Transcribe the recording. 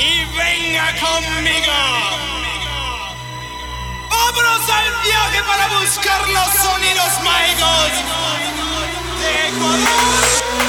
y venga conmigo. Vámonos al viaje para buscar los sonidos mágicos de Ecuador.